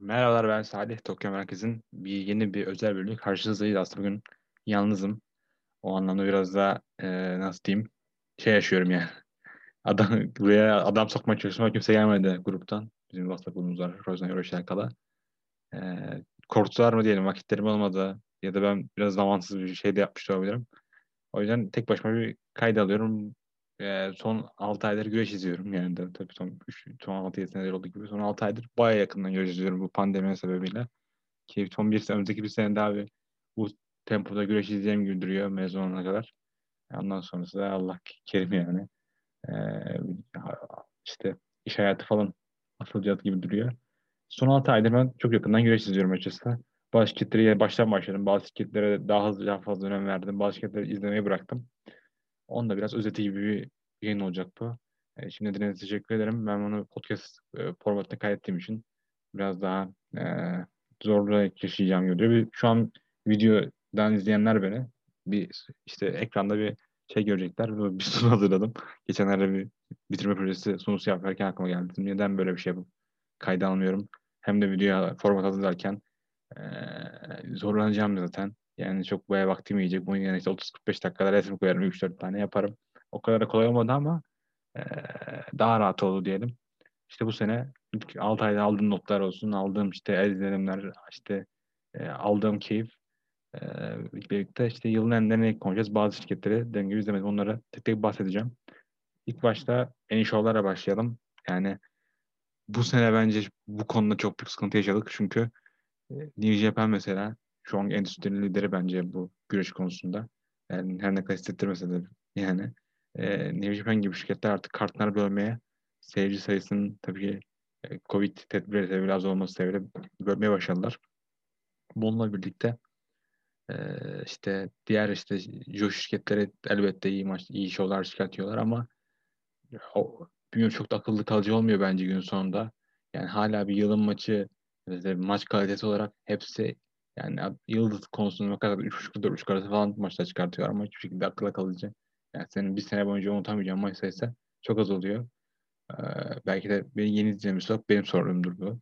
Merhabalar ben Salih. Tokyo Merkez'in bir yeni bir özel bölümü karşınızdayız. Aslında bugün yalnızım. O anlamda biraz da e, nasıl diyeyim şey yaşıyorum yani. Adam, buraya adam sokmaya çalışıyorum. Kimse gelmedi gruptan. Bizim WhatsApp grubumuz var. Rozan Yoroşen kala. E, korktular mı diyelim vakitlerim olmadı. Ya da ben biraz zamansız bir şey de yapmış olabilirim. O yüzden tek başıma bir kayda alıyorum. E, son 6 aydır güreş izliyorum yani de tabii son 3, son 6-7 senedir olduğu gibi son 6 aydır baya yakından güreş izliyorum bu pandemi sebebiyle. Ki son bir sene, önümüzdeki bir sene daha bir bu tempoda güreş izleyeceğim gibi duruyor mezun olana kadar. Ondan sonrası da Allah kerim yani. Ee, işte iş hayatı falan asılacak gibi duruyor. Son 6 aydır ben çok yakından güreş izliyorum açıkçası. Bazı şirketlere baştan başladım. Bazı şirketlere daha hızlı daha fazla önem verdim. Bazı şirketleri izlemeyi bıraktım. Onda biraz özeti gibi bir yayın olacak bu. E, şimdi dinlediğiniz teşekkür ederim. Ben bunu podcast e, formatında kaydettiğim için biraz daha e, zorla yaşayacağım gibi duruyor. Şu an videodan izleyenler beni bir işte ekranda bir şey görecekler. Bir sunu hazırladım. Geçenlerde bir bitirme projesi sunusu yaparken aklıma geldi. Neden böyle bir şey yapıp kayda almıyorum? Hem de video format hazırlarken e, zorlanacağım zaten. Yani çok bayağı vaktim yiyecek. Bunun yani işte 30-45 dakikada resim koyarım. 3-4 tane yaparım. O kadar da kolay olmadı ama e, daha rahat oldu diyelim. İşte bu sene ilk 6 ayda aldığım notlar olsun, aldığım işte izlenimler, işte e, aldığım keyif e, birlikte işte yılın enlerine konuşacağız. Bazı şirketleri dediğim gibi izlemedim. Onlara tek tek bahsedeceğim. İlk başta Enişoğlar'a başlayalım. Yani bu sene bence bu konuda çok büyük sıkıntı yaşadık. Çünkü New Japan mesela şu an endüstrinin lideri bence bu güreş konusunda. Yani her ne kadar hissettirmese de yani. E, New Japan gibi şirketler artık kartlar bölmeye seyirci sayısının tabii ki e, Covid tedbirleri sebebiyle az olması sebebiyle bölmeye başladılar. Bununla birlikte e, işte diğer işte Josh şirketleri elbette iyi maç, iyi şovlar çıkartıyorlar ama o, bilmiyorum çok da akıllı kalıcı olmuyor bence gün sonunda. Yani hala bir yılın maçı maç kalitesi olarak hepsi yani yıldız konusunda ne kadar 3.5-4.5 arası falan maçlar çıkartıyor ama hiçbir şekilde akılda kalıcı. Yani senin bir sene boyunca unutamayacağın maç sayısı çok az oluyor. Ee, belki de beni yeni izlemiş olarak benim sorunumdur bu.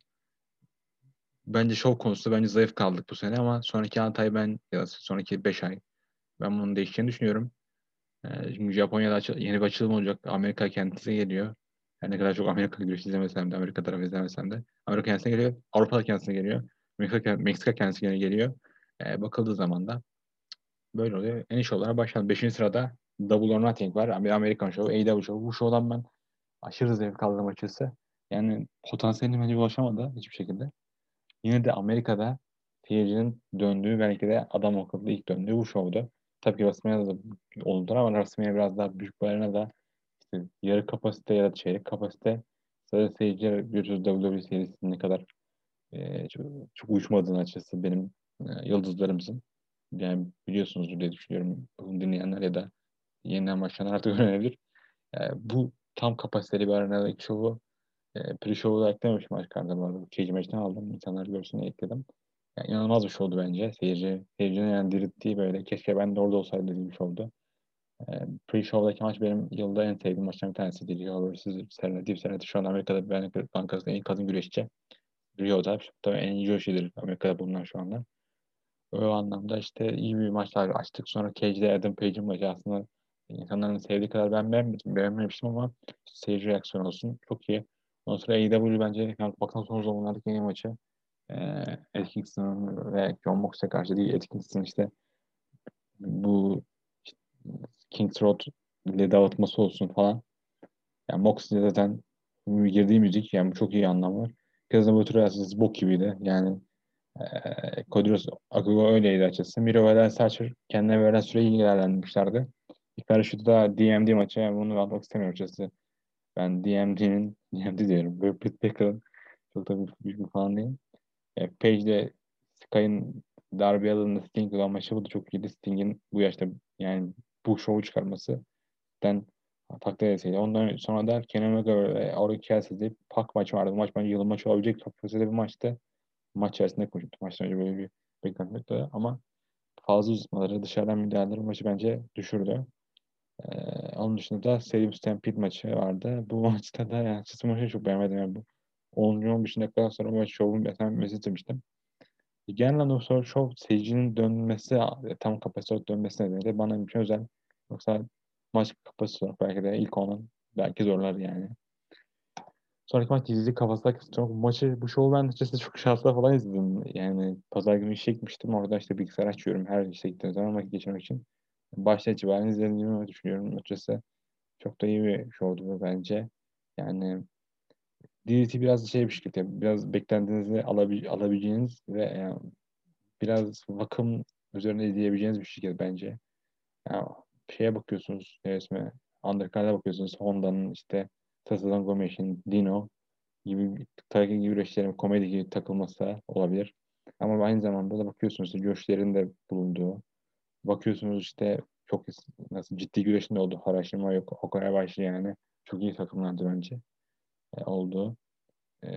Bence şov konusunda bence zayıf kaldık bu sene ama sonraki 6 ay ben ya da sonraki 5 ay ben bunun değişeceğini düşünüyorum. Ee, şimdi Japonya'da yeni bir açılım olacak. Amerika kendisi geliyor. Her ne kadar çok Amerika güreş izlemesem de, Amerika tarafı izlemesem de. Amerika kendisine geliyor. Avrupa kendisine geliyor. Meksika, Meksika kendisine geliyor. Ee, bakıldığı zaman da böyle oluyor. En iyi şovlara başladım. Beşinci sırada Double or Nothing var. Bir Amerikan şovu, AEW şovu. Bu şovdan ben aşırı zevk aldım açıkçası. Yani potansiyeline bence ulaşamadı hiçbir şekilde. Yine de Amerika'da seyircinin döndüğü belki de adam akıllı ilk döndüğü bu şovdu. Tabii ki WrestleMania'da da oldular ama WrestleMania biraz daha büyük boylarına da işte yarı kapasite ya da çeyrek kapasite sadece seyirciler biliyorsunuz WWE serisinin ne kadar çok, çok uyuşmadığını açıkçası benim yıldızlarımızın. Yani biliyorsunuz diye düşünüyorum. Bunu dinleyenler ya da yeniden başlayanlar artık öğrenebilir. E, bu tam kapasiteli bir arenada şovu e, pre-show'u da eklememişim maç kartına bu arada. Aldım. İnsanlar görsün diye ekledim. Yani inanılmaz bir şovdu bence. Seyirci, seyircinin yani dirilttiği böyle keşke ben de orada olsaydım dediğim şovdu. E, pre-show'daki maç benim yılda en sevdiğim maçtan bir tanesi. Rio vs. Serenity. Serenity şu an Amerika'da bir bankasında en kadın güreşçi. Rio'da tabii en iyi güreşçidir Amerika'da bulunan şu anda. O anlamda işte iyi bir maçlar açtık. Sonra Cage'de Adam Page'in maçı aslında insanların sevdiği kadar ben beğenmedim, beğenmemiştim ama seyirci reaksiyon olsun. Çok iyi. Ondan sonra AEW bence baktan son zamanlardaki en iyi maçı. Ee, Kingston ve John Moxley'e karşı değil. Ed Kingston işte bu işte Kings Road ile dağıtması olsun falan. Yani Moxley zaten girdiği müzik yani çok iyi anlam var. Kazan Butcher bok gibiydi. Yani e, Kodros Akugo öyleydi açıkçası. Miro ve Alan Sarcher kendine verilen süreyi iyi değerlendirmişlerdi. İlk karışıkta da DMD maçı yani bunu almak istemiyorum açıkçası. Ben DMD'nin, DMD diyorum. Böyle Pit çok da büyük, büyük bir falan değil. E, Page'de Sky'ın Darby Allin'la Sting olan maçı bu da çok iyiydi. Sting'in bu yaşta yani bu şovu çıkarması ben takdir etseydi. Ondan sonra da Kenan Omega ve Aurora Kelsey'de Pak maçı vardı. Bu maç bence yılın maçı olabilecek kapasitede bir maçtı. Maç içerisinde konuştuk. Maçtan önce böyle bir beklenti yoktu ama fazla uzatmaları, dışarıdan müdahaleleri maçı bence düşürdü. Ee, onun dışında da Selim Stampede maçı vardı. Bu maçta da yani açıkçası maçı çok beğenmedim. Yani bu 10. 15 dakikadan sonra maç şovun mesaj demiştim. Genel anlamda o şov seyircinin dönmesi, tam kapasite dönmesi nedeniyle bana şey özel. Yoksa maç kapasite olarak belki de ilk onun belki zorlar yani. Sonraki maç dizi kafasında çok maçı bu şovu ben açıkçası çok şansla falan izledim. Yani pazar günü işe gitmiştim. Orada işte bilgisayar açıyorum her işe gittiğim zaman vakit geçirmek için. Başta itibaren izlediğimi düşünüyorum açıkçası. Çok da iyi bir şovdu bence. Yani DDT biraz şey bir şirket. Biraz beklentinizi alabi alabileceğiniz ve yani biraz vakım üzerine izleyebileceğiniz bir şirket bence. Yani şeye bakıyorsunuz resme. Undercard'a bakıyorsunuz. Honda'nın işte Tesla'dan Gomez'in Dino gibi takip gibi güreşlerin komedi gibi takılması olabilir. Ama aynı zamanda da bakıyorsunuz işte Josh'lerin de bulunduğu. Bakıyorsunuz işte çok nasıl ciddi güreşin de oldu. Haraşima yok. O kadar başlı yani. Çok iyi takımlardı bence. E, oldu. E,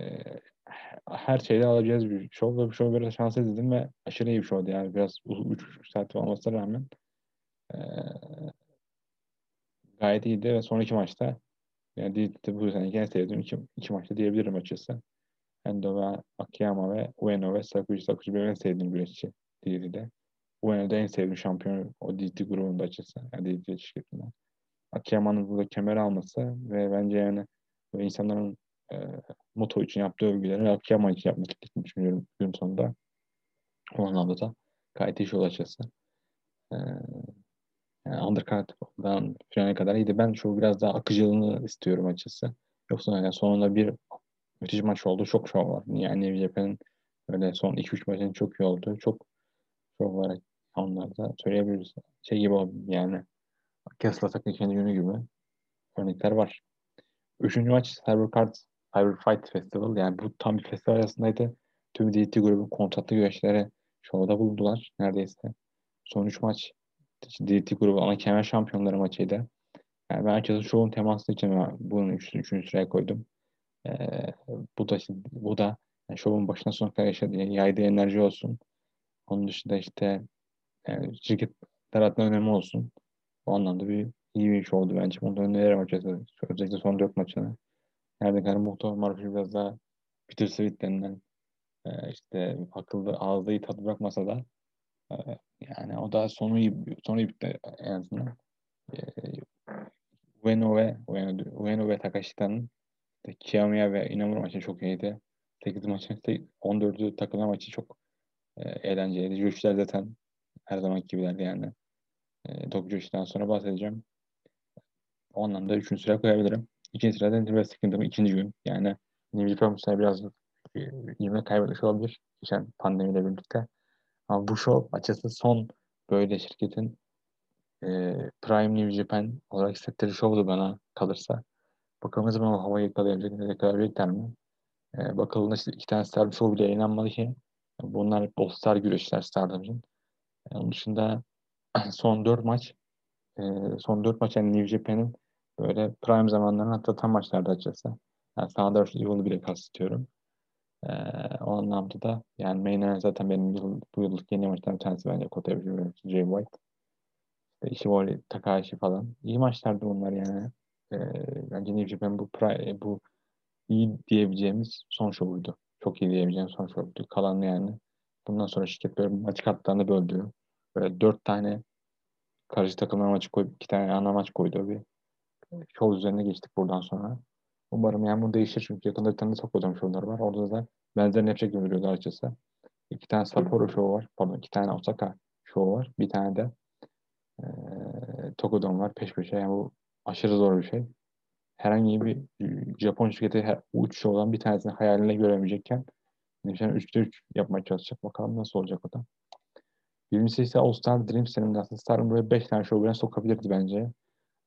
her şeyde alacağız bir show. Ve bu show biraz şans edildim ve aşırı iyi bir showdu yani. Biraz 3 saat olmasına rağmen e, gayet iyiydi ve sonraki maçta yani DDT'de bu seneki en sevdiğim iki, iki maçta diyebilirim açıkçası. Endo ve Akiyama ve Ueno ve Sakuji. Sakuji benim en sevdiğim güreşçi DDT'de. Ueno'da en sevdiğim şampiyon o DDT grubunda açıkçası. Yani DDT şirketinden. Akiyama'nın burada kemer alması ve bence yani insanların e, Moto için yaptığı övgüleri Akiyama için yapmak gerektiğini düşünüyorum gün sonunda. O anlamda da gayet iyi yol açıkçası. E, yani undercard'dan finale kadar iyiydi. Ben şu biraz daha akıcılığını istiyorum açıkçası. Yoksa yani sonunda bir müthiş maç oldu. Çok şov var. Yani Cephe'nin öyle son 2-3 maçın çok iyi oldu. Çok şov var onlarda söyleyebiliriz. Şey gibi oldu yani Kessler ikinci günü gibi örnekler var. Üçüncü maç Cyber Cards Cyber Fight Festival. Yani bu tam bir festival arasındaydı. Tüm DT grubun kontratlı güreşleri şovda bulundular neredeyse. Son üç maç DT grubu ana kemer şampiyonları maçıydı. Yani ben açıkçası şovun teması için bunun üçüncü, üçüncü sıraya koydum. Ee, bu da bu da yani şovun başına sonuna kadar yaşadığı, yaydığı enerji olsun. Onun dışında işte yani şirketler adına önemi olsun. O anlamda bir iyi bir şovdu bence. Bunu öneririm açıkçası. Özellikle son dört maçını. Nerede kadar muhtemelen Maruf'u biraz daha Peter Sweet denilen e, işte akıllı ağızda iyi tadı bırakmasa da e, yani o da sonu iyi, sonu iyi bitti en azından. E, Ueno ve Ueno, Ueno ve Takashi'den işte Kiyomiya ve Inamura maçı çok iyiydi. 8 maçın 14'ü takılan maçı çok e, eğlenceliydi. Juşlar zaten her zaman gibilerdi yani. E, Tokyo Juş'tan sonra bahsedeceğim. O anlamda 3. sıraya koyabilirim. İkinci sırada West Kingdom'ı ikinci gün. Yani New Japan biraz ivme kaybetmiş olabilir. Geçen pandemiyle birlikte. Ama bu show açıkçası son böyle şirketin e, Prime New Japan olarak hissettiği show'du bana kalırsa. Bakalım ne zaman havayı yakalayabilecek, ne yakalayabilecekler mi? E, bakalım işte iki tane Star Show bile yayınlanmadı ki. Bunlar All Star güreşler Stardom'un. E, onun dışında son dört maç e, son dört maç yani New Japan'ın böyle prime zamanlarını atlatan maçlarda açıkçası. Yani Thunder yolu bile kastediyorum. Ee, o anlamda da yani event zaten benim yıl, bu yıllık yeni maçtan bir tanesi bence Kota Jay White. İşte Ishimori, Takahashi falan. İyi maçlardı bunlar yani. Ee, bence New Japan bu, prime, bu iyi diyebileceğimiz son şovuydu. Çok iyi diyebileceğimiz son şovuydu. Kalan yani bundan sonra şirket böyle maç kartlarını böldü. Böyle dört tane karşı takımlar maçı koyup iki tane ana maç koydu bir şov üzerine geçtik buradan sonra. Umarım yani bu değişir çünkü yakında bir tane Sapporo'dan şovlar var. Orada da benzerini yapacak gibi duruyordu açıkçası. İki tane Sapporo şovu var. Pardon iki tane Osaka şovu var. Bir tane de e, Toku'dan var peş peşe. Yani bu aşırı zor bir şey. Herhangi bir Japon şirketi her, üç şovdan bir tanesini hayaline göremeyecekken yani üçte üç yapmaya çalışacak. Bakalım nasıl olacak o da. Birincisi ise All Star Dream senin aslında Star'ın böyle beş tane şov birine sokabilirdi bence.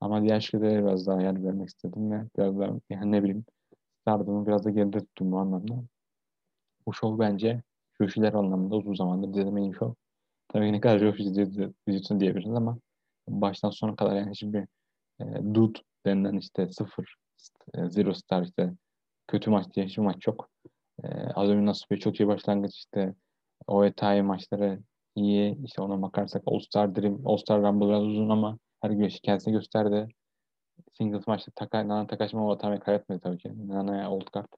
Ama diğer şirketlere biraz daha yer vermek istedim ve biraz daha yani ne bileyim Stardom'u biraz da geride tuttum bu anlamda. Bu show bence Joshi'ler anlamında uzun zamandır izlediğim en show. Tabii ne kadar Joshi izliyorsun diyebiliriz ama baştan sona kadar yani hiçbir e, dude denilen işte sıfır, e, zero star işte kötü maç diye hiçbir maç yok. E, az önce nasıl bir çok iyi başlangıç işte OETAI maçları iyi işte ona bakarsak All Star Dream, All Star Rumble biraz uzun ama her güreşi kendisini gösterdi. Singles maçta Taka, Nana Takashima Watanabe kaybetmedi tabii ki. Nana'ya old card.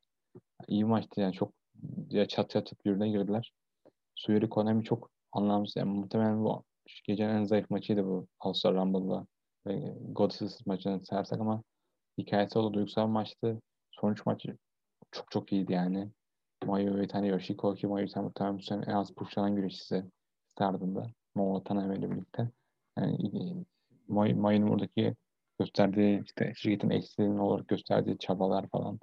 iyi maçtı yani çok ya çat çat çat birbirine girdiler. Suyuri Konami çok anlamsız. Yani muhtemelen bu gecenin en zayıf maçıydı bu All-Star Rumble'da. Ve Goddesses maçını sayarsak ama hikayesi oldu. Duygusal maçtı. Sonuç maçı çok çok iyiydi yani. Mayu ve tane Yoshiko ki Mayu muhtemelen en az pushlanan güreşçisi Stardım'da. Momo Taname ile birlikte. Yani Mayu, Mayu'nun buradaki gösterdiği işte şirketin eksiğinin olarak gösterdiği çabalar falan.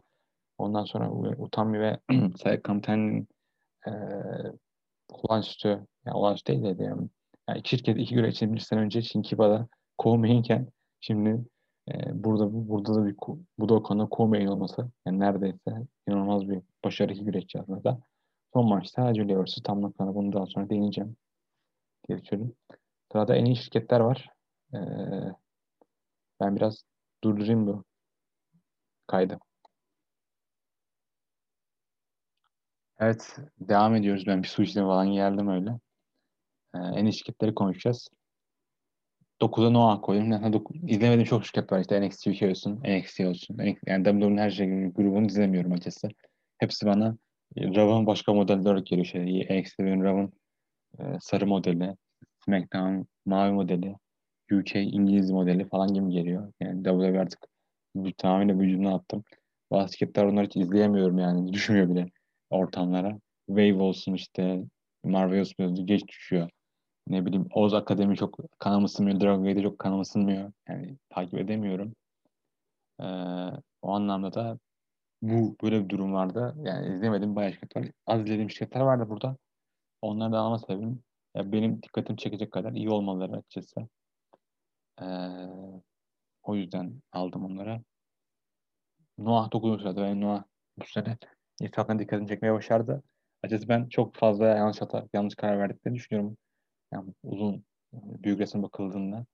Ondan sonra Utami ve Sayek Kamten'in e, olağanüstü, yani olağanüstü değil de. Yani iki şirket iki güreş için bir sene önce Shinkiba'da kovmayınken şimdi e, burada burada da bir bu da konuda kovmayın olması yani neredeyse inanılmaz bir başarı iki güreşçi aslında. Son maçta Julia vs. Tam Nakano bunu daha sonra deneyeceğim diye düşünüyorum. Sırada en iyi şirketler var. Ee, ben biraz durdurayım bu kaydı. Evet, devam ediyoruz. Ben bir su içtim falan geldim öyle. Ee, en şirketleri konuşacağız. 9'a Noah koydum. Yani izlemediğim çok şirket var. İşte NXT UK olsun, NXT olsun. Yani WWE'nin her şey grubunu izlemiyorum açıkçası. Hepsi bana Rav'ın başka modelleri olarak geliyor. Şey, NXT'nin Rav'ın e, sarı modeli, SmackDown mavi modeli, UK İngiliz modeli falan gibi geliyor. Yani WWE artık tamamen vücuduna attım. Bazı şirketler onları hiç izleyemiyorum yani. Düşmüyor bile ortamlara. Wave olsun işte Marvel olsun geç düşüyor. Ne bileyim Oz Akademi çok kanım ısınmıyor. Dragon çok kanım ısınmıyor. Yani takip edemiyorum. Ee, o anlamda da bu böyle bir durum vardı. Yani izlemedim bayağı şirket var. Az izlediğim şirketler vardı burada. Onları da alma sebebim ya benim dikkatimi çekecek kadar iyi olmaları açıkçası. O yüzden aldım onları. Noah 9. sırada ve Noah bu sene insanların dikkatini çekmeye başardı. Açıkçası ben çok fazla yanlış hata, yanlış karar verdiklerini düşünüyorum. Yani uzun büyük resim bakıldığında.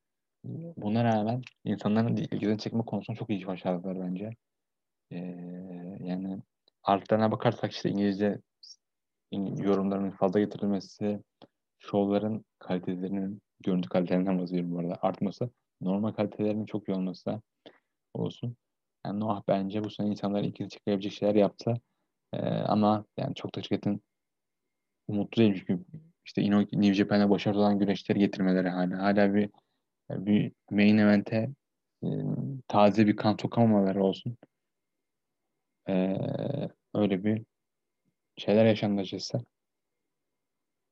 Buna rağmen insanların ilgisini çekme konusunda çok iyi başardılar bence. Ee, yani artılarına bakarsak işte İngilizce yorumlarının fazla getirilmesi, şovların kalitelerinin, görüntü kalitelerinden bahsediyorum bu arada, artması, normal kalitelerinin çok iyi olması olsun. Yani Noah bence bu sene insanlar ilgili çıkabilecek şeyler yaptı. Ee, ama yani çok da şirketin umutlu değilim çünkü işte New Japan'a başarılı olan güreşleri getirmeleri hala. Hala bir bir main event'e e, taze bir kan sokamamaları olsun. Ee, öyle bir şeyler yaşandı açıkçası.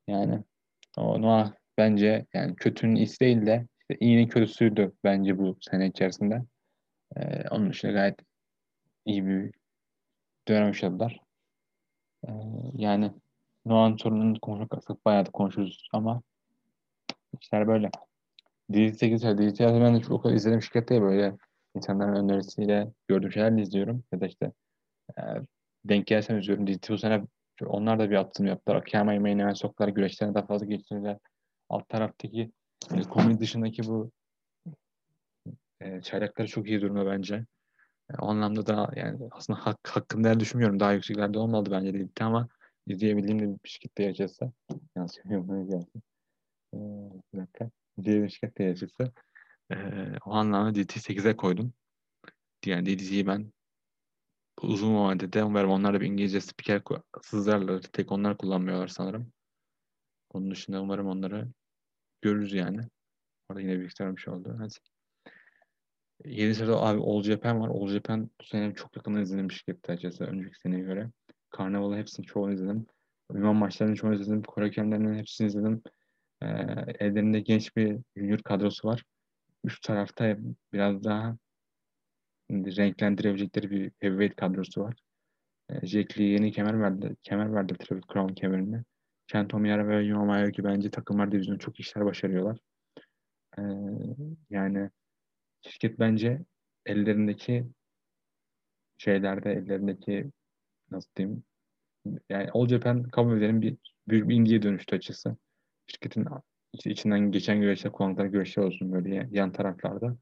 Yani o Noah bence yani kötünün iyisi değil de işte iyinin kötüsüydü bence bu sene içerisinde. Ee, onun dışında gayet iyi bir dönem yaşadılar. Ee, yani Noah'ın sorununu konuşmak bayağı da konuşuruz ama işler böyle. Dizi 8 Dizi ben de çok izlediğim şirket değil böyle insanların önerisiyle gördüğüm şeylerle izliyorum ya da işte e, denk gelsem izliyorum. Dizi bu sene onlar da bir atım yaptılar. Akiyama yemeğine hemen soktular. Güreşlerine daha fazla geçirdiler. Alt taraftaki e, komedi dışındaki bu e, çaylakları çok iyi durumda bence. E, o anlamda da yani aslında hak, hakkında düşünmüyorum. Daha yükseklerde olmalı bence de gitti ama izleyebildiğim de bir şirkette yaşasa. Yanlış söylüyorum. gelsin. Ee, bir dakika. İzleyebildiğim bir şirkette yaşasa. Ee, o anlamda DT 8'e koydum. Yani DT'yi ben uzun vadede umarım onlar da bir İngilizce spiker sızlarlar. Tek onlar kullanmıyorlar sanırım. Onun dışında umarım onları görürüz yani. Orada yine bir bir oldu. Hadi. 7 sırada abi All Japan var. All Japan bu sene çok yakından izlediğim bir şirketti açıkçası önceki seneye göre. Karnaval'ın hepsini çoğunu izledim. Ünvan maçlarını çoğunu izledim. Kore hepsini izledim. Ee, ellerinde genç bir junior kadrosu var. Üst tarafta biraz daha renklendirebilecekleri bir heavyweight kadrosu var. E, Jack Lee yeni kemer verdi. Kemer verdi Triple Crown kemerini. Kent Omiyara ve Yuma ki bence takımlar divizyonu çok işler başarıyorlar. E, yani şirket bence ellerindeki şeylerde ellerindeki nasıl diyeyim yani All Japan kabul edelim bir, bir, bir indiye dönüştü açısı. Şirketin içinden geçen güreşler kullandıkları güreşler olsun böyle yan taraflarda.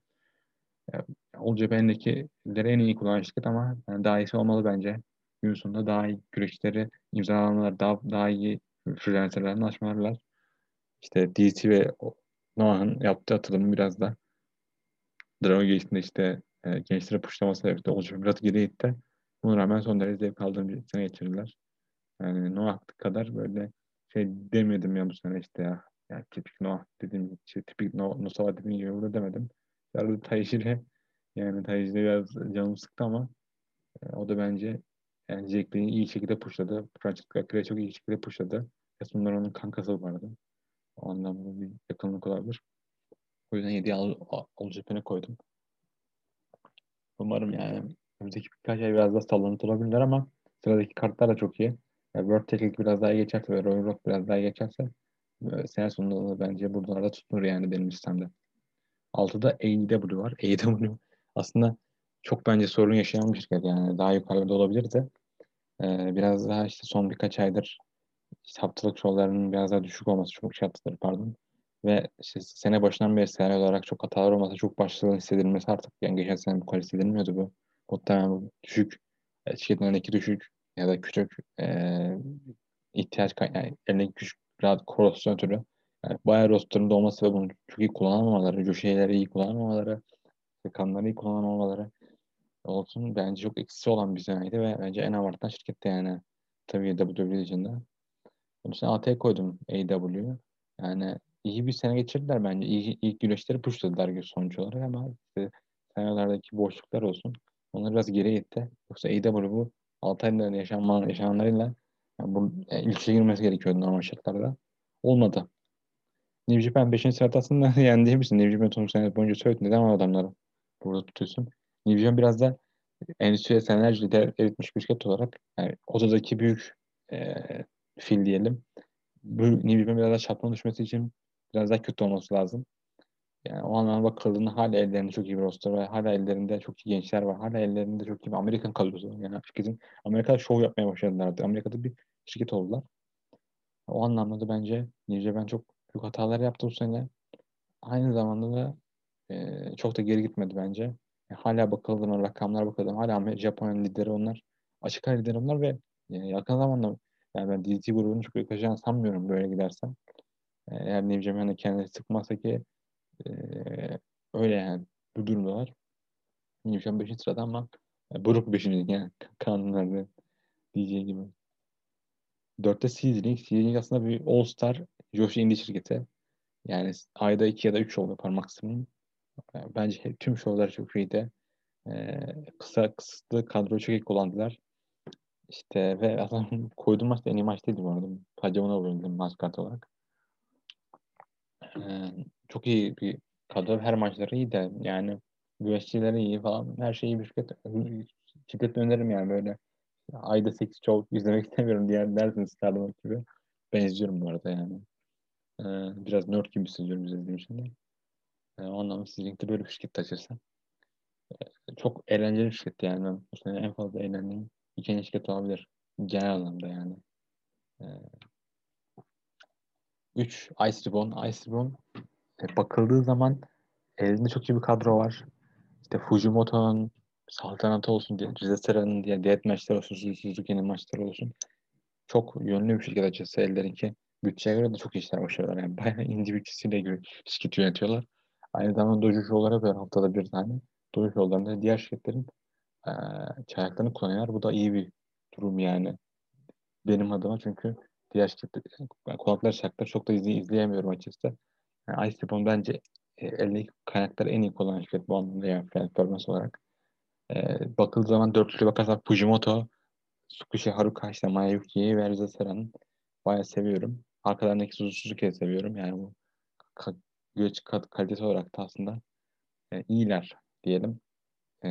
All Japan'dekileri en iyi kullanan şirket ama yani daha iyisi olmalı bence. Gün sonunda daha iyi güreşleri imzalamalar, daha, daha iyi freelancerlerden açmalarlar. İşte DC ve Noah'ın yaptığı atılımı biraz da Dragon Gate'inde işte e, gençlere birlikte All Japan biraz geri itti. Buna rağmen son derece zevk aldığım bir sene geçirdiler. Yani Noah kadar böyle şey demedim ya bu sene işte ya. Yani tipik Noah dediğim şey tipik no, Nosava dediğim gibi burada demedim. Arada Tajiri yani Tajiri biraz canımı sıktı ama e, o da bence yani Jack'liği iyi şekilde pushladı. Francisco Akira'yı çok iyi şekilde pushladı. Bunlar onun kankası vardı. O anlamda bir yakınlık olabilir. O yüzden 7'ye al, al, al koydum. Umarım yani önümüzdeki birkaç ay biraz daha sallantılı olabilirler ama sıradaki kartlar da çok iyi. Yani World Technic biraz daha geçerse ve Royal Rock biraz daha geçerse e, sene sonunda da bence buralarda tutunur yani benim listemde. 6'da AEW var. AEW aslında çok bence sorun yaşayan bir şirket yani. Daha yukarıda olabilir de. Ee, biraz daha işte son birkaç aydır işte haftalık şovlarının biraz daha düşük olması çok şartları pardon. Ve işte sene başından beri senaryo olarak çok hatalar olması çok başlığın hissedilmesi artık yani geçen sene bu kadar hissedilmiyordu bu. Muhtemelen bu düşük şirketin önündeki düşük ya da küçük e, ihtiyaç yani elindeki küçük biraz korosyon türü. Yani bayağı rosterında olması ve bunu çok iyi kullanamamaları, bu şeyleri iyi kullanamamaları, kanları iyi kullanamamaları olsun bence çok eksisi olan bir seneydi ve bence en abartılan şirkette yani tabii WWE içinde. Onun için AT'ye koydum AEW'yu. Yani iyi bir sene geçirdiler bence. İyi, ilk güreşleri pushladılar sonuç olarak ama işte senelerdeki boşluklar olsun. Onlar biraz geri gitti. Yoksa AEW bu 6 ayda yaşanma, yaşananlarıyla yani bu yani ilk üçe girmesi gerekiyordu normal şartlarda. Olmadı. New Japan 5. sırada aslında yani diyebilirsin. New Japan tüm sene boyunca söyledi. Neden o adamları burada tutuyorsun? Japan biraz da endüstriye senelerce lider eritmiş bir şirket olarak yani odadaki büyük e, fil diyelim. Bu Japan biraz daha çatma düşmesi için biraz daha kötü olması lazım. Yani o anlamda bakıldığında hala ellerinde çok iyi bir roster var. Hala ellerinde çok iyi gençler var. Hala ellerinde çok iyi bir Amerikan kadrosu. Yani şirketin Amerika'da show yapmaya başladılar artık. Amerika'da bir şirket oldular. O anlamda da bence New Japan çok büyük hatalar yaptı bu sene. Aynı zamanda da e, çok da geri gitmedi bence. Yani hala bakıldığında rakamlar bakıldığında hala Japonya lideri onlar. Açık ara lideri onlar ve yani yakın zamanda yani ben DDT grubunu çok yakacağını sanmıyorum böyle gidersem. Eğer New Japan'da kendini sıkmazsa ki e, öyle yani bu durumdalar. New Japan 5. sırada ama Brook 5. yani kanunlarda diyeceği gibi. 4'te Seasoning. Seasoning aslında bir All Star Joshi Indie şirketi. Yani ayda 2 ya da 3 show yapar maksimum. Bence tüm şovlar çok iyiydi. Ee, kısa kısıtlı kadroyu çok iyi kullandılar. İşte ve aslında koyduğum maç da en iyi maç değildi bu arada. Ona oynadım maç kart olarak. Ee, çok iyi bir kadro. Her maçları iyi de yani güreşçileri iyi falan. Her şeyi bir şirket. Şirketle öneririm yani böyle. Ayda 8 çok izlemek istemiyorum diğer dersiniz Stardom gibi. Benziyorum bu arada yani. Ee, biraz nerd gibi hissediyorum izlediğim şimdi. Ee, o anlamda böyle bir şirket açırsa. Ee, çok eğlenceli bir şirket yani. Ben bu sene en fazla eğlendiğim ikinci şirket olabilir. Genel anlamda yani. Ee, 3 Ice Ribbon. Ice Ribbon e, bakıldığı zaman elinde çok iyi bir kadro var. İşte Fujimoto'nun saltanatı olsun diye, Rize Sera'nın diye diyet maçları olsun, Suzuki'nin maçları olsun. Çok yönlü bir şirket açısı ellerinki. Bütçeye göre de çok işler başarıyorlar. Yani bayağı ince bütçesiyle şirket yönetiyorlar. Aynı zamanda Dojo Show'lara böyle haftada bir tane. Dojo Show'larında diğer şirketlerin e, çayaklarını kullanıyorlar. Bu da iyi bir durum yani. Benim adıma çünkü diğer şirketler, kulaklar çayaklar çok da izley izleyemiyorum açıkçası. Yani Ice bence e, elindeki kaynakları en iyi kullanan şirket bu anlamda yani performans olarak. E, bakıldığı zaman dörtlü bakarsak Fujimoto, Tsukushi Haruka, işte Mayuki'yi ve Riza Sera'nın bayağı seviyorum. Arkalarındaki Suzuki'yi seviyorum. Yani bu güç kalitesi olarak da aslında e, iyiler diyelim. E,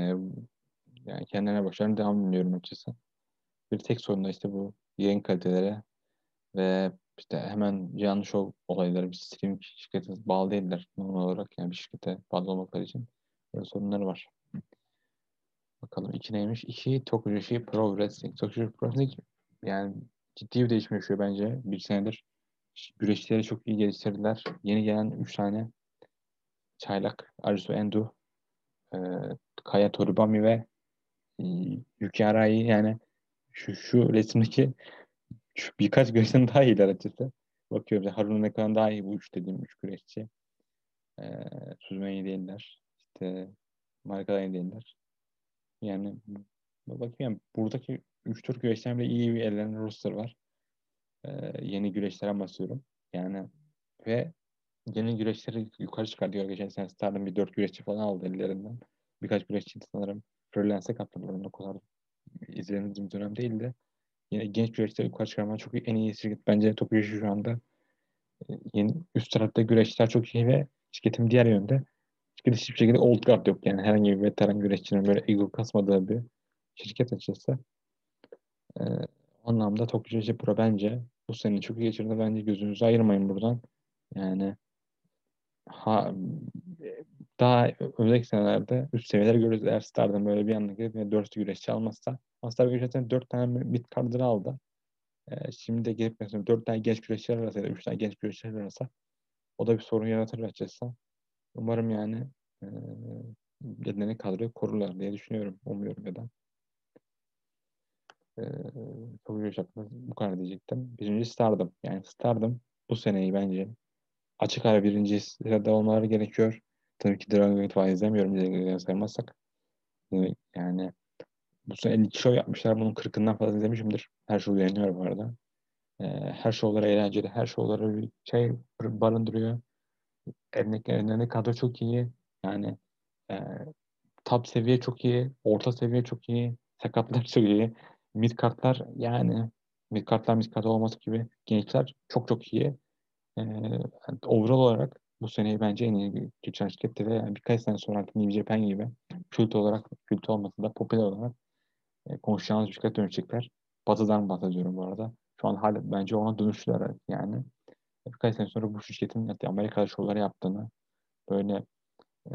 yani kendilerine başarılı devam ediyorum açıkçası. Bir tek sorun da işte bu yayın kaliteleri ve işte hemen canlı show olayları bir stream şirkete bağlı değiller normal olarak yani bir şirkete bağlı olmakları için böyle sorunları var. Bakalım iki neymiş? İki Tokujoshi Pro Wrestling. Tokujoshi Pro Wrestling yani ciddi bir değişim yaşıyor bence bir senedir. Güreşleri çok iyi geliştirdiler. Yeni gelen üç tane çaylak Arisu Endo, e, Kaya Toribami ve e, Yuki Arai yani şu, şu resimdeki şu birkaç güreşten daha iyiler açıkçası. Bakıyorum Harun kadar daha iyi bu üç dediğim üç güreşçi. Ee, Suzmen iyi değiller. İşte Marka iyi değiller. Yani bakayım yani buradaki 3-4 güreşten bile iyi bir ellerinde roster var. Ee, yeni güreşlere basıyorum. Yani ve yeni güreşleri yukarı çıkartıyor. Geçen sene Stardom bir 4 güreşçi falan aldı ellerinden. Birkaç güreşçi sanırım freelance'e kattılar. O kadar izlediğimiz bir dönem değildi. Yine genç güreşleri yukarı çıkarmanın çok iyi, en iyi şirket bence Tokyo şu anda. Ee, yeni üst tarafta güreşler çok iyi ve şirketin diğer yönde şirket hiçbir şekilde old guard yok. Yani herhangi bir veteran güreşçinin böyle ego kasmadığı bir şirket açısı. Ee, anlamda Tokyo Pro bence bu sene çok iyi geçirdi. Bence gözünüzü ayırmayın buradan. Yani ha, daha önceki senelerde üst seviyeler görürüz. Eğer Star'dan böyle bir anda gidip yani 4 güreşçi almazsa. Star gerçekten 4 tane mid card'ını aldı. Ee, şimdi de gelip mesela 4 tane genç güreşçiler arasa ya da 3 tane genç güreşçiler arasa o da bir sorun yaratır açıkçası. Umarım yani e, yedeneği kadroyu korurlar diye düşünüyorum. Umuyorum ya da. E, çok hakkında bu kadar diyecektim. Birinci Stardom. Yani Stardom bu seneyi bence açık ara birinci sırada olmaları gerekiyor. Tabii ki Dragon Gate falan izlemiyorum diye saymazsak. Yani bu sene 52 show yapmışlar. Bunun 40'ından fazla izlemişimdir. Her show beğeniyorum bu arada. Ee, her showları eğlenceli. Her showları bir şey barındırıyor. Örneklerinde kadro çok iyi. Yani e, top seviye çok iyi. Orta seviye çok iyi. Sakatlar çok iyi. Mid kartlar yani mid kartlar mid kart olması gibi gençler çok çok iyi. Ee, overall olarak bu seneyi bence en iyi geçen şirketti ve yani birkaç sene sonra artık New Japan gibi kült olarak, kült olmasa da popüler olarak e, konuşacağımız şirket dönüşecekler. Batı'dan bahsediyorum bu arada. Şu an hala bence ona dönüştüler yani. Birkaç sene sonra bu şirketin hatta Amerika'da şovları yaptığını böyle e,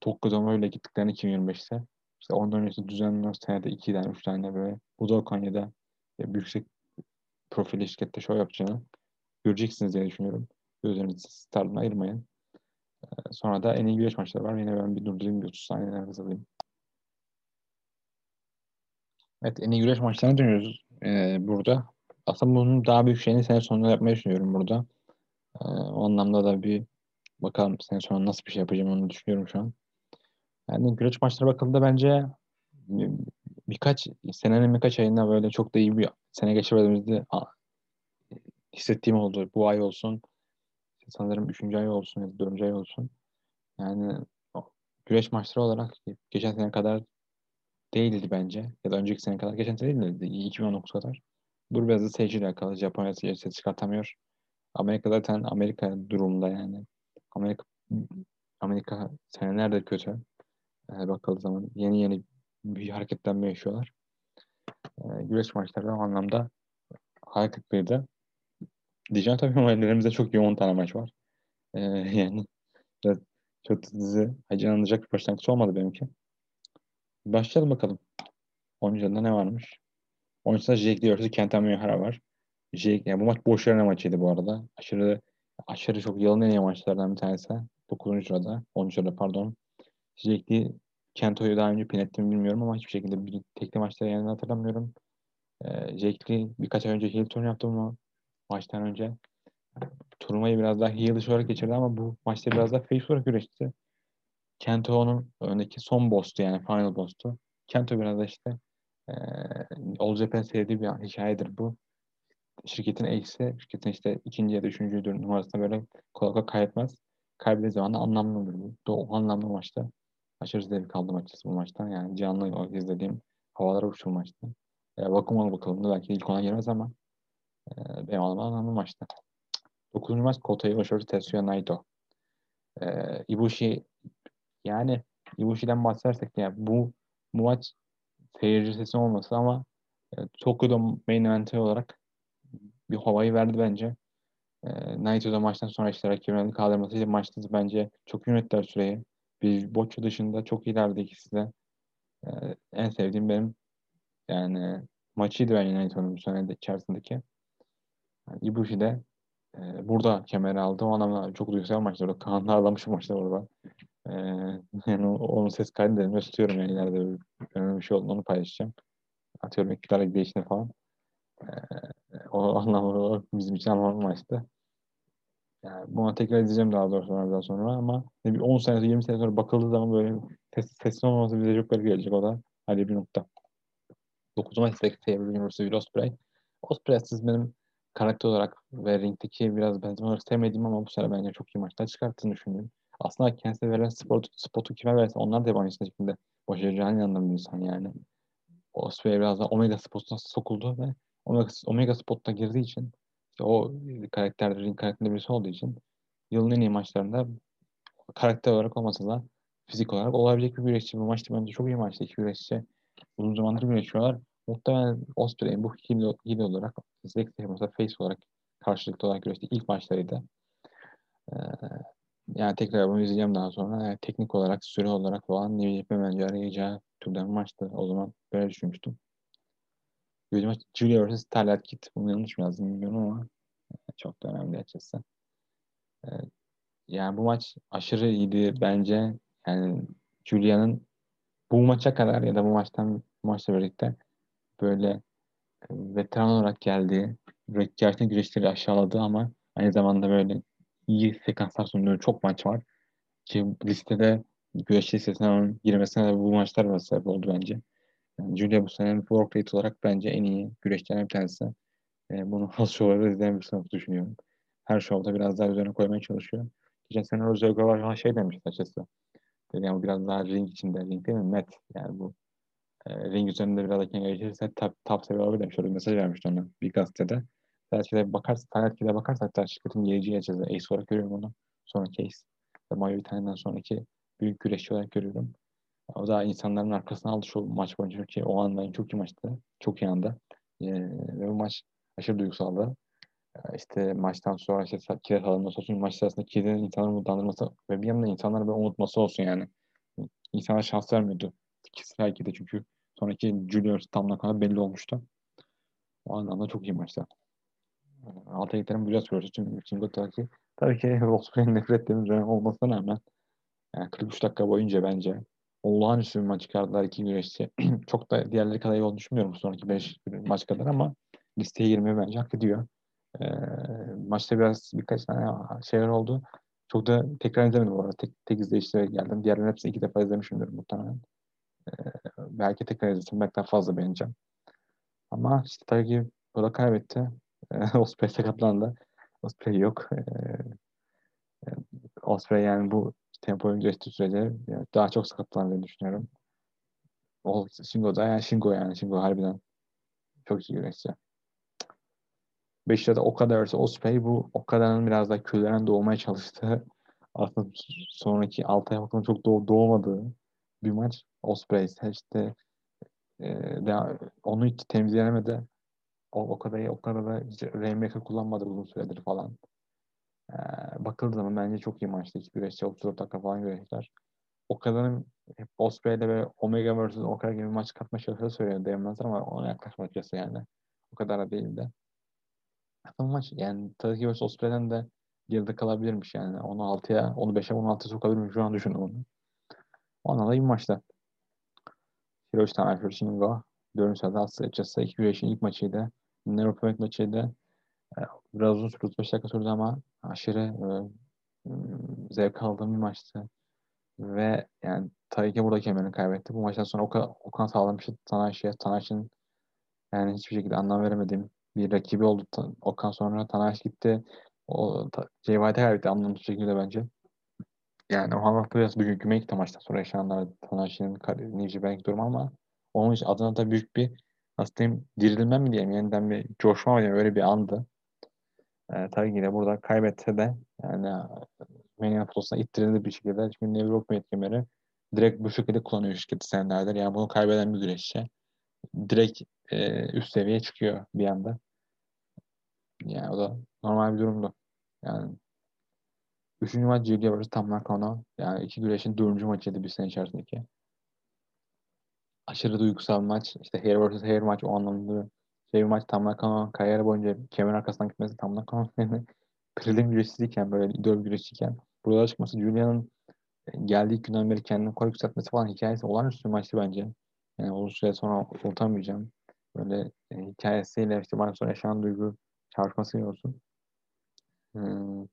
Tokyo'da öyle gittiklerini 2025'te işte ondan öncesi düzenli senede iki tane, üç tane böyle Budokan ya da yüksek profil şirkette şov yapacağını göreceksiniz diye düşünüyorum. Gözlerinizi stardan ayırmayın. Ee, sonra da en iyi güreş maçları var. Yine ben bir durdurayım bir 30 saniye nefes alayım. Evet en iyi güreş maçlarına dönüyoruz ee, burada. Aslında bunun daha büyük şeyini sene sonunda yapmayı düşünüyorum burada. Ee, o anlamda da bir bakalım sene sonunda nasıl bir şey yapacağım onu düşünüyorum şu an. Yani güreş maçları bakıldığında bence birkaç senenin birkaç ayında böyle çok da iyi bir sene geçirmediğimizde hissettiğim oldu. Bu ay olsun, sanırım üçüncü ay olsun ya dördüncü ay olsun. Yani güreş maçları olarak geçen sene kadar değildi bence. Ya da önceki sene kadar. Geçen sene değildi. 2019 kadar. Bu biraz da seyirciyle alakalı. Japonya seyircisi çıkartamıyor. Amerika zaten Amerika durumda yani. Amerika Amerika senelerdir kötü. Ee, bakıldığı zaman yeni yeni bir hareketlenme yaşıyorlar. Ee, güreş maçları o anlamda hareketliydi. Diyeceğim tabii ama ellerimizde çok yoğun tane maç var. Ee, yani biraz çok dizi heyecanlanacak bir başlangıç olmadı benimki. Başlayalım bakalım. Oyuncularında ne varmış? Oyuncuda Jake diyorsa Kenta Miyahara var. Jake, yani bu maç boş yere maçıydı bu arada. Aşırı aşırı çok yılın en maçlardan bir tanesi. 9. sırada. 10. sırada pardon. Jake Kento'yu daha önce pin ettim bilmiyorum ama hiçbir şekilde bir tekli maçta yani hatırlamıyorum. Ee, Jake birkaç ay önce heel turn yaptı ama maçtan önce. Turnuvayı biraz daha heel dışı olarak geçirdi ama bu maçta biraz daha face olarak güreşti. Kento onun öndeki son boss'tu yani final boss'tu. Kento biraz da işte e, All Japan sevdiği bir hikayedir bu. Şirketin ace'i, şirketin işte ikinci ya da üçüncü numarasında böyle kolay kaybetmez. Kaybettiği zaman da anlamlı olur bu. O anlamlı maçta. Aşırı zevk aldım açıkçası bu maçtan. Yani canlı izlediğim havalara uçtu maçta. E, Bakuman'a bakalım da belki ilk ona girmez ama e, benim adıma anlamlı maçtı. 9. maç Kota Ibushi Tetsuya Naito. E, Ibushi yani Ibushi'den bahsedersek yani bu, bu maç seyirci sesi olması ama e, Tokyo'da main event olarak bir havayı verdi bence. E, Naito'da maçtan sonra işte rakibini kaldırmasıyla maçta bence çok yönettiler süreyi. Bir Boccio dışında çok ileride ikisi de. E, en sevdiğim benim yani maçıydı bence Naito'nun bu sene içerisindeki. Yani Ibushi de e, burada kemer aldı. O anlamda çok duygusal maçlar. O kanlı ağlamış maçlar orada. E, yani onun ses kaydını da tutuyorum yani ileride önemli bir şey olduğunu onu paylaşacağım. Atıyorum iktidarla değişini falan. E, o anlamda bizim için anlamlı maçtı. Yani buna tekrar izleyeceğim daha doğrusu daha sonra ama bir 10 sene 20 sene sonra bakıldığı zaman böyle ses, sesli olmaması bize çok garip gelecek o da. Hadi bir nokta. 9 maç Select Table vs. Will Ospreay. Ospreay siz benim karakter olarak ve ringdeki biraz benzer olarak sevmediğim ama bu sene bence çok iyi maçlar çıkarttığını düşünüyorum. Aslında kendisine verilen spot, spotu kime verse onlar da aynı şekilde başaracağını inandığım bir insan yani. Ospreay biraz da Omega spotuna sokuldu ve Omega, Omega spotta girdiği için işte o karakter, ring karakterinde birisi olduğu için yılın en iyi maçlarında karakter olarak olmasa da fizik olarak olabilecek bir güreşçi. Bu maçta bence çok iyi maçtı. İki güreşçi uzun zamandır güreşiyorlar. Muhtemelen Osprey'in bu heel olarak Select mesela face olarak karşılıklı olarak güreşti. ilk maçlarıydı. Ee, yani tekrar bunu izleyeceğim daha sonra. Yani teknik olarak, süre olarak falan New Japan bence arayacağı türden maçtı. O zaman böyle düşünmüştüm. Bir maç Julia vs. Talat Kit. Bunu yanlış mı yazdım bilmiyorum ama çok da önemli açıkçası. Ee, yani bu maç aşırı iyiydi bence. Yani Julia'nın bu maça kadar ya da bu maçtan bu maçla birlikte böyle e, veteran olarak geldiği, gerçekten güreşleri aşağıladı ama aynı zamanda böyle iyi sekanslar sunduğu çok maç var. Ki listede güreş listesine girmesine de bu maçlar var sebep oldu bence. Yani Julia bu sene work rate olarak bence en iyi güreşçilerden bir tanesi. E, bunu House Show'larda izleyen bir sınıf düşünüyorum. Her şovda biraz daha üzerine koymaya çalışıyor. Geçen sene Roger Govar şey demişti açıkçası. Dedi yani biraz daha ring içinde, ring değil mi? Met. Yani bu e, ring üzerinde biraz erken gelişirse top, top seviye olabilir demiş. Öyle bir mesaj vermişti ona bir gazetede. Belki bakarsak, Tayyatki'de bakarsak hatta şirketin geleceği açıkçası Ace olarak görüyorum onu. Sonra Case. Mayo bir taneden sonraki büyük güreşçi olarak görüyorum. O da insanların arkasına aldı şu maç boyunca ki o anda çok iyi maçtı. Çok iyi anda. Ee, ve bu maç aşırı duygusaldı. Ee, işte maçtan sonra işte kiret alınması olsun, maç sırasında kiretin insanları umutlandırması ve bir yandan insanları böyle unutması olsun yani. İnsanlar şans vermiyordu. Belki de çünkü sonraki Junior tam kadar belli olmuştu. O anlamda çok iyi maçtı. Altay Yeter'in biraz görüşü için, için tabii ki tabii ki Osprey'in nefret ettiğimiz dönem olmasına rağmen yani 43 dakika boyunca bence olağanüstü bir maç çıkardılar iki güreşçi. Çok da diğerleri kadar iyi olduğunu düşünmüyorum sonraki 5 maç kadar ama listeye girmeyi bence hak ediyor. Ee, maçta biraz birkaç tane şeyler oldu. Çok da tekrar izlemedim bu arada. Tek, tek izleyişlere geldim. Diğerlerini hepsini iki defa izlemişimdir muhtemelen. Ee, belki tekrar izlesem belki daha fazla beğeneceğim. Ama işte tabii ki da kaybetti. Osprey sakatlandı. Osprey yok. Ee, Osprey yani bu tempoyu geçtiği sürece yani daha çok sakatlanır düşünüyorum. O Shingo da yani Shingo yani Shingo harbiden çok iyi güreşçi. Beşiktaş'ta o kadar arası Osprey bu o kadarın biraz daha küllerden doğmaya çalıştığı aslında sonraki 6 ay bakımında çok doğ, doğmadığı bir maç. Osprey işte e, onu hiç temizlenemedi. O, o kadar o kadar da Rainmaker kullanmadı uzun süredir falan. Ee, bakıldığı zaman bence çok iyi maçtı. İki güreşçi 34 dakika falan güreşler. O kadarın hep Osprey'de ve Omega vs. Okada gibi maç katma çalıştığı söylüyor Dayanmazlar ama ona yaklaşmak açıkçası yani. O kadar da değildi. Ama maç yani tabii ki vs. Osprey'den de geride kalabilirmiş yani. Onu 6'ya, onu 5'e, onu 6'ya sokabilirmiş. Şu an düşündüm onu. Ondan da iyi maçta. Hiroshi Tanahashi Shingo. Dördüncü sırada açıkçası iki güreşin ilk maçıydı. Neuropomet maçıydı. Biraz uzun sürdü. 35 dakika sürdü ama aşırı e, zevk aldığım bir maçtı. Ve yani tabii ki burada kemerini kaybetti. Bu maçtan sonra Okan, Okan sağlamıştı Tanahashi'ye. Tanahashi'nin yani hiçbir şekilde anlam veremediğim bir rakibi oldu. Okan sonra Tanahashi gitti. O White'e kaybetti anlamsız şekilde bence. Yani o anlamda biraz bir güme gitti maçtan sonra yaşananlar Tanahashi'nin New Japan'daki durumu ama onun için adına da büyük bir diyeyim dirilme mi diyeyim yeniden bir coşma mı diyeyim öyle bir andı. Ee, tabii ki de burada kaybetse de yani Plus'una ittirildi bir şekilde. Çünkü Nevrope kemeri direkt bu şekilde kullanıyor şirketi senelerdir. Yani bunu kaybeden bir güreşçi direkt e, üst seviyeye çıkıyor bir anda. Yani o da normal bir durumdu. Yani Üçüncü maç Julia vs. Tam Nakano. Yani iki güreşin dördüncü maçıydı bir sene içerisindeki. Aşırı duygusal maç. İşte Hair vs. Hair maç o anlamda şey bir maç Tam Nakano kariyer boyunca kemer arkasından gitmesi Tam Nakano'nun prelim güreşçiyken böyle idol güreşçiyken buralara çıkması Julia'nın geldiği günden beri kendini koy yükseltmesi falan hikayesi olağanüstü bir maçtı bence. Yani uzun süre sonra unutamayacağım. Böyle e, hikayesiyle işte bana sonra yaşanan duygu çarpması olsun. Hmm.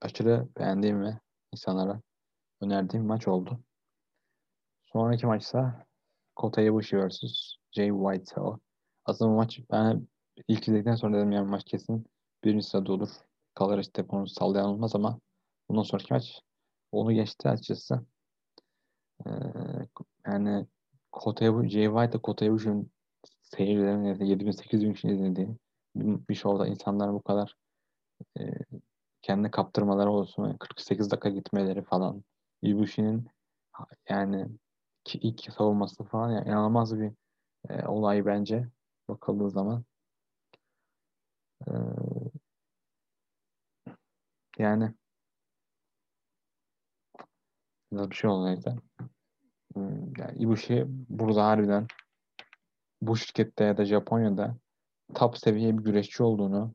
Aşırı beğendiğim ve insanlara önerdiğim maç oldu. Sonraki maçsa Kota Ibushi vs. Jay Whitesell. Aslında maç ben ilk izledikten sonra dedim yani maç kesin birinci sırada olur. Kalır işte bunu sallayan olmaz ama bundan sonraki maç onu geçti açıkçası. Ee, yani Kota Ibushi, Jay White ile Kota Ibushi'nin seyircilerin 7000-8000 kişi izlediği bir, bir şovda insanlar bu kadar e, kendine kaptırmaları olsun. Yani 48 dakika gitmeleri falan. Ibushi'nin yani ki ilk savunması falan yani inanılmaz bir e, olay bence bakıldığı zaman. E, yani biraz bir şey olaydı. Hmm, Yani Ibushi burada harbiden bu şirkette ya da Japonya'da top seviye bir güreşçi olduğunu,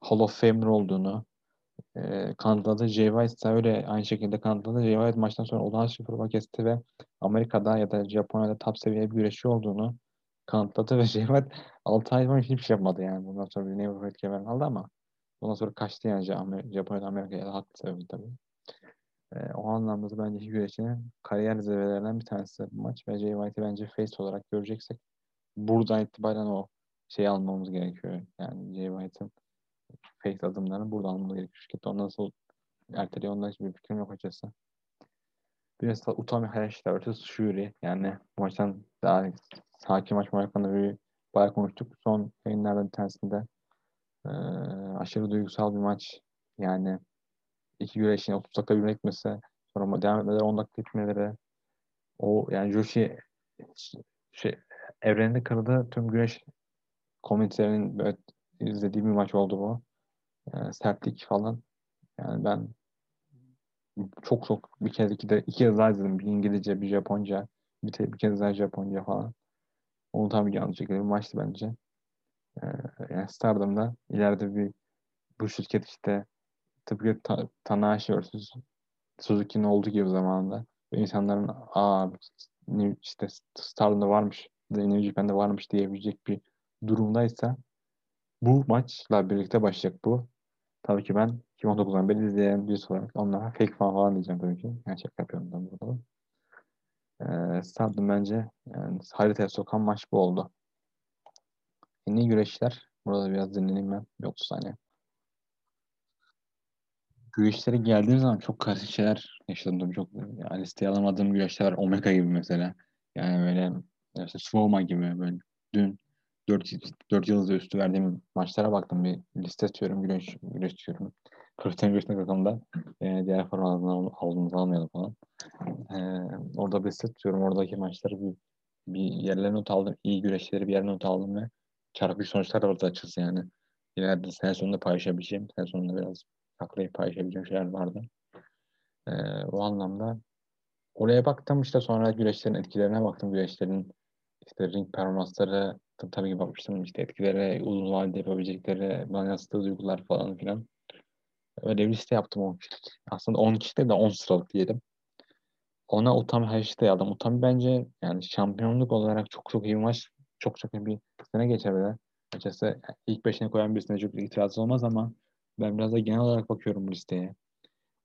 Hall of Famer olduğunu e, kanıtladı. Jay White ise öyle aynı şekilde kanıtladı. Jay White maçtan sonra olağanüstü prova kesti ve Amerika'da ya da Japonya'da top seviye bir güreşçi olduğunu kanıtladı ve White 6 ay boyunca hiçbir şey yapmadı yani. Bundan sonra bir Neighborhood kemer aldı ama ondan sonra kaçtı yani Jap- Japonya'da Amerika'ya da haklı sebebi tabii. E, o anlamda da bence iki güreşçinin kariyer zirvelerinden bir tanesi bu maç ve Jay bence face olarak göreceksek buradan itibaren o şeyi almamız gerekiyor. Yani Jay face adımlarını buradan almamız gerekiyor. Şirkette onu nasıl erteliyor ondan hiçbir fikrim yok açıkçası. Biraz da Utami Hayashi vs. Shuri. Yani bu maçtan daha hakim maç hakkında bir bayağı konuştuk. Son yayınlardan bir tanesinde eee, aşırı duygusal bir maç. Yani iki güreşin 30 dakika birbirine gitmesi sonra devam etmeleri 10 dakika gitmeleri o yani Joshi şey evreninde kırıldığı tüm güreş komünitelerinin böyle izlediği bir maç oldu bu. Yani sertlik falan. Yani ben çok çok bir kez iki de iki kez daha izledim. Bir İngilizce, bir Japonca. Bir, te, bir kez daha Japonca falan. Onu tam yanlış şekilde bir maçtı bence. Ee, yani Stardom'da ileride bir bu şirket işte tıpkı ta, Tanahashi vs. Suzuki'nin olduğu gibi zamanında ve insanların aa işte Stardom'da varmış New Japan'da varmış diyebilecek bir durumdaysa bu maçla birlikte başlayacak bu. Tabii ki ben 2019'dan beri izleyen birisi olarak onlara fake fan falan diyeceğim tabii ki. Şaka yapıyorum ben burada. Stardom bence yani haritaya sokan maç bu oldu. En iyi güreşler. Burada biraz dinleneyim ben. Bir 30 saniye. Güreşlere geldiğim zaman çok karışık şeyler yaşadım. Çok yani listeye alamadığım güreşler var. Omega gibi mesela. Yani böyle işte Swoma gibi böyle dün 4, 4 yıldız üstü verdiğim maçlara baktım. Bir liste tutuyorum. Güreş, güreş tutuyorum. Profesyonel güreşine kafamda. E, diğer formatlardan aldığımızı almayalım falan. E, orada bir tutuyorum. Oradaki maçları bir, bir yerlerine not aldım. İyi güreşleri bir yerine not aldım ve çarpıcı sonuçlar da orada açılsın yani. İleride sene sonunda paylaşabileceğim. Sene sonunda biraz saklayıp paylaşabileceğim şeyler vardı. E, o anlamda oraya baktım işte sonra güreşlerin etkilerine baktım. Güreşlerin işte ring performansları tabii ki bakmıştım işte etkileri, uzun vadede yapabilecekleri, bana yansıttığı duygular falan filan. Öyle bir liste yaptım 10 kişilik. Aslında 10 kişi de 10 sıralık diyelim. Ona Utami Hayashita'yı aldım. Utami bence yani şampiyonluk olarak çok çok iyi bir maç. Çok çok iyi bir sene geçer böyle. Açıkçası ilk beşine koyan birisine çok itiraz olmaz ama ben biraz da genel olarak bakıyorum bu listeye.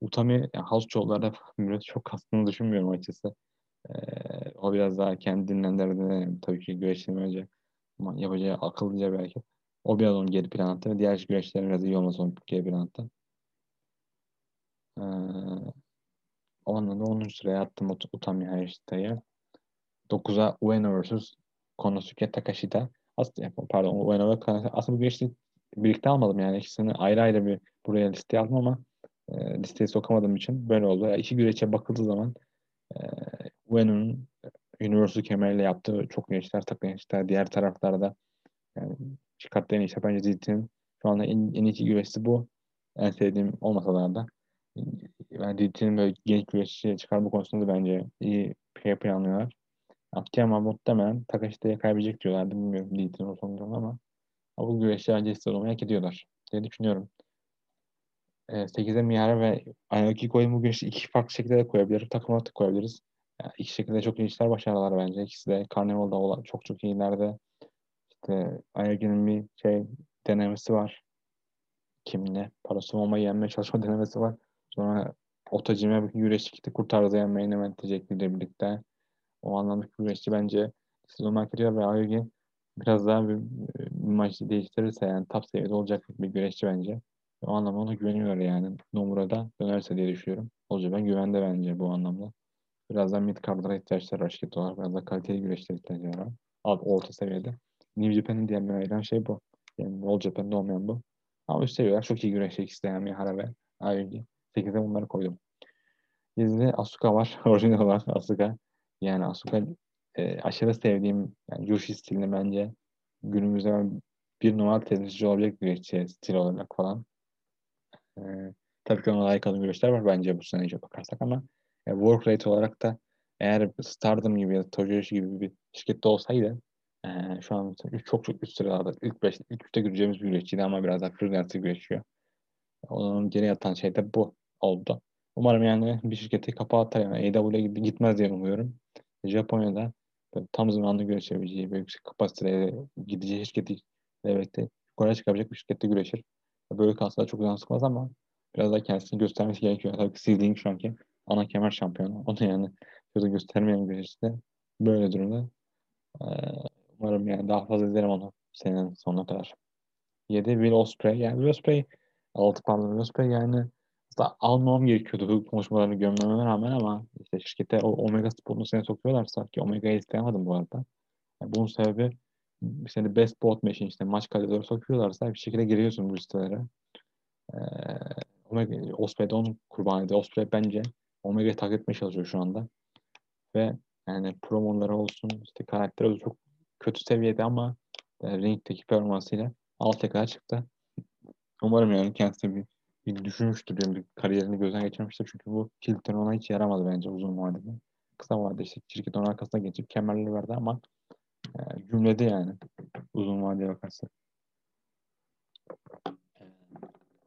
Utami yani house show'larda çok kastını düşünmüyorum açıkçası. Ee, o biraz daha kendi dinlendirdi. Tabii ki güreşten önce yapacağı akıllıca hareket. O biraz onu geri plan attı ve diğer güreşlerin biraz iyi olması onu geri plan attı. Ee, o anlamda 10. sıraya attım Ut Utami Hayashita'yı. 9'a Ueno vs. Konosuke Takashita. Aslında, pardon Ueno ve Konosuke. Aslında bu güreşi birlikte almadım yani. ikisini ayrı ayrı bir buraya listeye aldım ama e, listeye sokamadığım için böyle oldu. Yani iki güreşe bakıldığı zaman e, Ueno'nun Universal kemerle yaptığı çok güreşler takılmışlar. Diğer taraflarda yani çıkarttığı en iyi bence Zid'in şu anda en, en iyi güreşçisi bu. En sevdiğim olmasalar da yani Zid'in böyle genç güreşçi çıkarma konusunda da bence iyi şey planlıyorlar. Akiyama muhtemelen Takashita'ya kaybedecek diyorlardı. Bilmiyorum Zid'in o sonunda ama bu güreşçi bence istiyor olmayı hak ediyorlar diye düşünüyorum. E, 8'e Miyara ve Aoki koyduğum bu güreşi iki farklı şekilde de koyabiliriz. Takım olarak da koyabiliriz. Yani iki şekilde çok iyi işler başarılar bence. İkisi de Carnival'da çok çok iyilerde. İşte Ayagi'nin bir şey denemesi var. Kimle? Parasumoma yenmeye çalışma denemesi var. Sonra Otacime bir güreşçi gitti kurtardı yenmeyi Nemet şekliyle birlikte. O anlamda güreşçi bence Slomakya ve Aogi biraz daha bir, bir maçı değiştirirse yani top seviyede olacak bir güreşçi bence. O anlamda ona güveniyor yani. Nomura'da dönerse diye düşünüyorum. Olacak ben güvende bence bu anlamda. Biraz daha mid card'lara ihtiyaçları var şirket olarak. Biraz daha kaliteli güreşlere ihtiyaçları var. Alt, orta seviyede. New Japan'ın diyen bir ayıran şey bu. Yani All Japan'da olmayan bu. Ama üst seviyeler çok iyi güreşçi ikisi de yani Mihara ve Aogi. 8'e bunları koydum. 7'de Asuka var. Orijinal olarak Asuka. Yani Asuka e, aşırı sevdiğim yani Joshi stilini bence günümüzde bir numaralı temsilci olabilecek bir şey, stil olarak falan. E, tabii ki ona layık olan güreşler var bence bu sene bakarsak ama e, work rate olarak da eğer Stardom gibi ya da Tojoshi gibi bir şirkette olsaydı e, şu an çok çok üst sıralarda ilk 5 ilk 3'te göreceğimiz bir güreşçiydi ama biraz daha freelance güreşiyor. Onun geri yatan şey de bu oldu. Umarım yani bir şirketi kapatır yani AW'ye gitmez diye umuyorum. Japonya'da tam zamanlı güreşebileceği ve yüksek kapasiteye gideceği şirketi devlette yukarı çıkabilecek bir şirkette güreşir. Böyle kalsa çok yansıtmaz ama biraz daha kendisini göstermesi gerekiyor. Tabii ki Seedling şu anki ana kemer şampiyonu. Onu yani kötü göstermeyen güreşçi böyle durumda. Ee, umarım yani daha fazla izlerim onu senenin sonuna kadar. 7 Will Ospreay. Yani Will Ospreay 6 pardon Will Ospreay yani aslında almam gerekiyordu bu konuşmalarını gömmeme rağmen ama işte şirkete o Omega Sport'un seni sokuyorlarsa ki Omega'yı isteyemedim bu arada. Yani bunun sebebi seni best bot machine işte maç kaleleri sokuyorlarsa bir şekilde giriyorsun bu listelere. Ee, Omega, Osprey de onun kurbanıydı. Osprey bence Omega'yı takip etmeye çalışıyor şu anda. Ve yani promoları olsun, işte karakteri olsun çok kötü seviyede ama e, ringdeki performansıyla alt kadar çıktı. Umarım yani kendisi bir bir düşünmüştür. Yani bir kariyerini gözden geçirmiştir. Çünkü bu Hilton ona hiç yaramadı bence uzun vadede. Kısa vadede işte şirket onun arkasına geçip kemerleri verdi ama e, cümlede yani uzun vadeye bakarsak.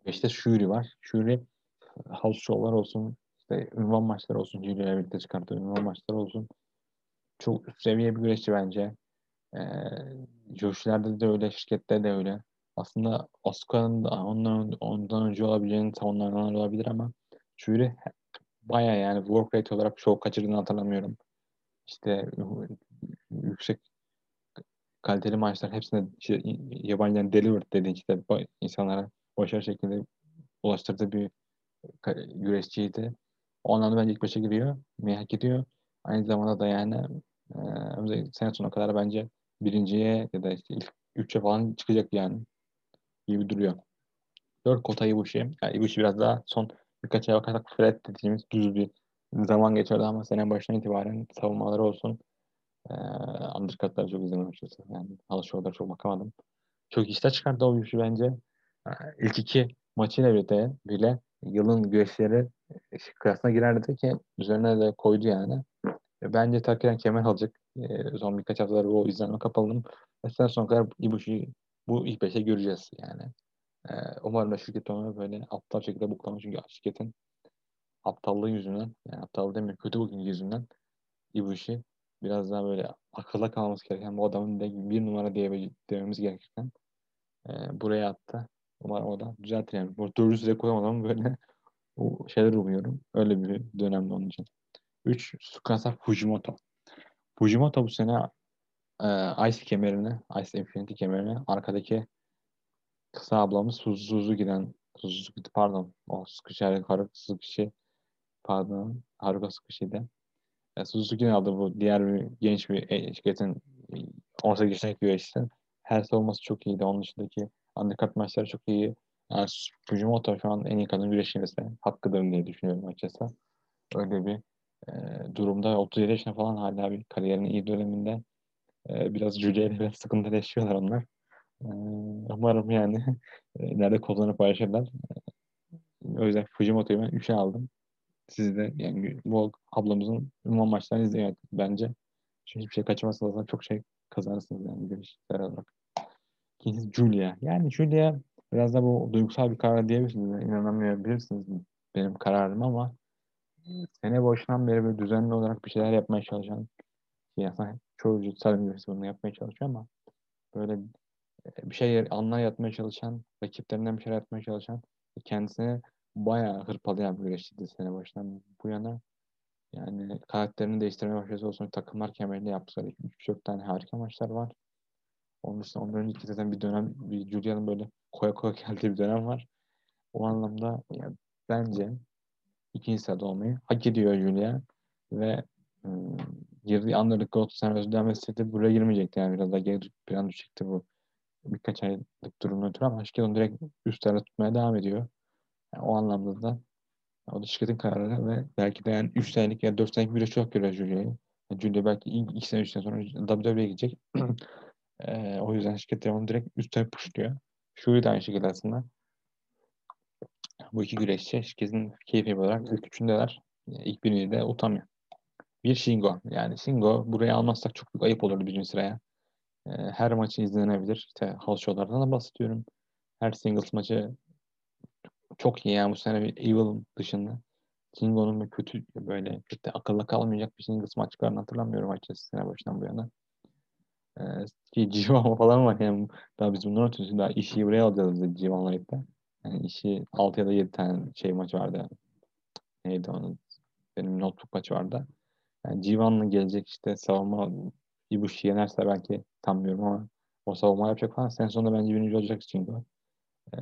Ve işte Shuri var. Shuri house show'lar olsun, işte ünvan maçları olsun, Julia ile birlikte çıkarttığı ünvan maçları olsun. Çok üst seviye bir güreşçi bence. Ee, Joshi'lerde de öyle, şirkette de öyle. Aslında Oscar'ın da ondan, ondan önce olabileceğini savunanlar olabilir ama Shuri baya yani work rate olarak show kaçırdığını hatırlamıyorum. İşte yüksek kaliteli maçlar hepsine işte, yabancıların delivered dediği işte insanlara başarılı şekilde ulaştırdığı bir güreşçiydi. O anlamda bence ilk başa giriyor. Hak ediyor. Aynı zamanda da yani e, sene sonuna kadar bence birinciye ya da işte ilk üçe falan çıkacak yani gibi duruyor. Dört kota Ibushi. Yani Ibushi biraz daha son birkaç ay bakarsak Fred dediğimiz düz bir zaman geçirdi ama sene başından itibaren savunmaları olsun. Ee, undercut'ları çok izlemedim açıkçası. Yani show'lara çok bakamadım. Çok işte çıkardı o Ibushi bence. İlk iki maçıyla birlikte bile yılın güreşleri kıyasına girerdi ki üzerine de koydu yani. E, bence Takiren kemer alacak. E, son birkaç haftadır o izlenme kapalım. Ve sen son kadar Ibushi bu ilk beşe göreceğiz yani. Ee, umarım da şirket onu böyle aptal şekilde buklamış çünkü şirketin aptallığı yüzünden yani aptal demiyorum kötü bugün yüzünden bu işi biraz daha böyle akılda kalması gereken bu adamın de bir numara diye dememiz gereken e, buraya attı. Umarım o da düzeltir yani. Bu dördüncü sıraya koyamadan böyle o şeyler umuyorum. Öyle bir dönemde onun için. 3. Tsukasa Fujimoto. Fujimoto bu sene e, Ice kemerini, Ice Infinity kemerini arkadaki kısa ablamız Suzuzu giden Suzuzu pardon o sıkışı Haruka sıkışı pardon Haruka sıkışıydı. E, Suzuki'nin aldı bu diğer bir genç bir e, şirketin 18 yaşındaki güreşçisi. Her savunması çok iyiydi. Onun dışındaki undercut maçları çok iyi. Yani Fujimoto şu an en iyi kadın güreşçisi hakkıdır diye düşünüyorum açıkçası. Öyle bir e, durumda 37 yaşında falan hala bir kariyerinin iyi döneminde e, biraz ile biraz sıkıntı yaşıyorlar onlar. E, umarım yani e, nerede kozlarını paylaşırlar. O yüzden Fujimoto'yu ben 3'e aldım. Siz de yani bu ablamızın ünvan maçlarını izleyin bence. Çünkü hiçbir şey kaçırmazsanız çok şey kazanırsınız yani görüşler olarak. İkincisi Julia. Yani Julia biraz da bu duygusal bir karar diyebilirsiniz. İnanamayabilirsiniz benim kararım ama sene başından beri böyle düzenli olarak bir şeyler yapmaya çalışan aslında çoğu cinsel üniversite bunu yapmaya çalışıyor ama böyle e, bir şey anlar yatmaya çalışan, rakiplerinden bir şeyler yapmaya çalışan kendisini bayağı hırpalayan bir güreşçiydi sene başından bu yana. Yani karakterini değiştirmeye başladı olsun takımlar kemerinde yaptılar. 3-4 tane harika maçlar var. Onun dışında ondan önceki zaten bir dönem bir Julia'nın böyle koya koya geldiği bir dönem var. O anlamda yani bence ikinci sırada olmayı hak ediyor Julia ve girdiği underdog Galatasaray özlem etseydi buraya girmeyecekti yani biraz daha geri plan düşecekti bu birkaç aylık durumdan ötürü ama onu direkt üstlerde tutmaya devam ediyor. Yani o anlamda da o da şirketin kararı ve belki de yani 3 senelik ya 4 senelik bir çok görüyor Julia'yı. Yani Julia belki 2 sene 3 sene sonra WWE'ye gidecek. ee, o yüzden şirket de onu direkt üstte pushluyor. Şuyu da aynı şekilde aslında. Bu iki güreşçi şirketin keyfi olarak ilk üçündeler. İlk birini de utanmıyor. Bir Shingo. Yani Shingo buraya almazsak çok büyük ayıp olurdu birinci sıraya. Ee, her maçı izlenebilir. İşte house show'lardan da bahsediyorum. Her singles maçı çok iyi yani bu sene bir Evil dışında. Shingo'nun kötü böyle kötü akılda kalmayacak bir singles maç çıkarını hatırlamıyorum açıkçası sene başından bu yana. Ee, G1 falan var yani daha biz bundan ötürü daha işi buraya alacağız G1'la birlikte. Yani işi 6 ya da 7 tane şey maç vardı. Neydi onun? Benim notebook maçı vardı. Yani G1'la gelecek işte savunma Ibushi yenerse belki tam bilmiyorum ama o savunma yapacak falan. Sen sonunda bence birinci olacak Shingo. Ee,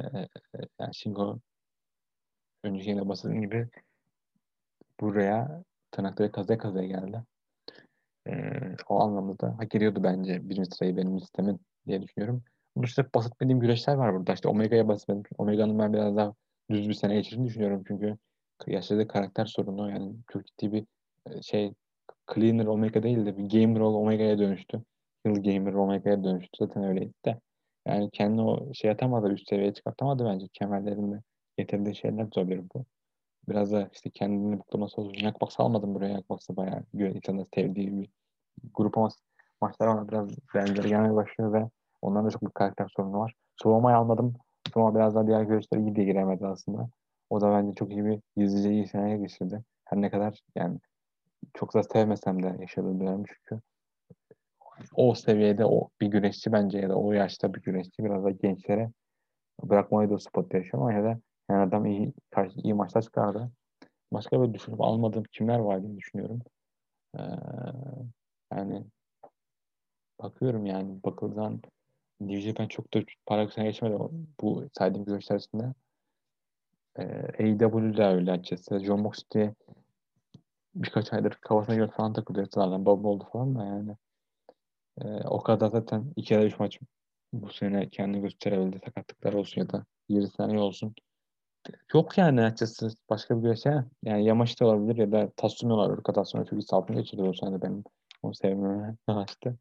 yani Shingo önceki yine bahsettiğim gibi buraya tırnakları kazaya kazaya geldi. Ee, o anlamda da hak ediyordu bence birinci sırayı benim listemin diye düşünüyorum. Bunun dışında bahsetmediğim güreşler var burada. İşte Omega'ya bahsetmedim. Omega'nın ben biraz daha düz bir sene geçirdiğini düşünüyorum çünkü yaşadığı karakter sorunu yani çok ciddi bir şey Cleaner Omega değil de bir Gamer Omega'ya dönüştü. Hill Gamer Omega'ya dönüştü. Zaten öyleydi de. Yani kendi o şey atamadı, üst seviyeye çıkartamadı bence. Kemerlerinde getirdiği şeyler de olabilir bu. Biraz da işte kendini buklaması olsun. Yakbox almadım buraya. Yakbox'ı bayağı insanların sevdiği bir grup ama maçlar ona biraz benzeri gelmeye başlıyor ve onların da çok bir karakter sorunu var. Slovama'yı almadım. Slovama biraz daha diğer görüşleri iyi diye giremedi aslında. O da bence çok iyi bir izleyici iyi seneye geçirdi. Her ne kadar yani çok da sevmesem de yaşadığım dönem çünkü o seviyede o bir güreşçi bence ya da o yaşta bir güreşçi biraz da gençlere bırakmayı da spot yaşıyor ama ya da yani adam iyi, karşı, iyi maçlar çıkardı. Başka bir düşünüp almadığım kimler var diye düşünüyorum. Ee, yani bakıyorum yani bakıldan New ben çok da para sene geçmedi bu saydığım güreşler içinde. Ee, AEW'de öyle açıkçası. John Moxley birkaç aydır kafasına göre falan takılıyor. Zaten baba oldu falan da yani. Ee, o kadar zaten iki ya da üç maç bu sene kendini gösterebildi. Sakatlıklar olsun ya da 20 sene olsun. Yok yani açıkçası başka bir şey. Yani Yamaç da olabilir ya da Tatsumi olabilir. Çok iyi saltını geçirdi o sene benim. Onu sevmeme açtı.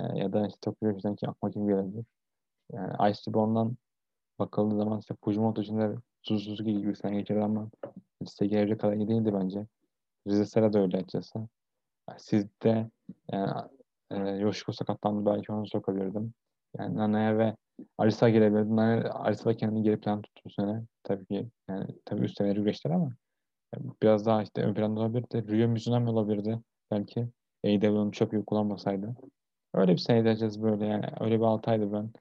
Ee, ya da işte Tokyo Yoshi'den ki aklıma kim gelebilir. Yani Ice bakıldığı zaman işte Fujimoto için de Suzuki gibi sene geçirdi ama liste gelecek kadar iyi değildi bence. Rize Sera da öyle açıkçası. Sizde yani, e, Yoshiko sakatlandı belki onu sokabilirdim. Yani Nana'ya ve Arisa gelebilirdi. Nana, Arisa da kendini geri plan tuttu sene. Tabii ki yani tabii üst seviye geçtiler ama yani biraz daha işte ön planda olabilirdi. Ryo Mizunami olabilirdi belki. AEW'nin çok iyi kullanmasaydı. Öyle bir sene edeceğiz böyle yani. Öyle bir 6 aydı ben.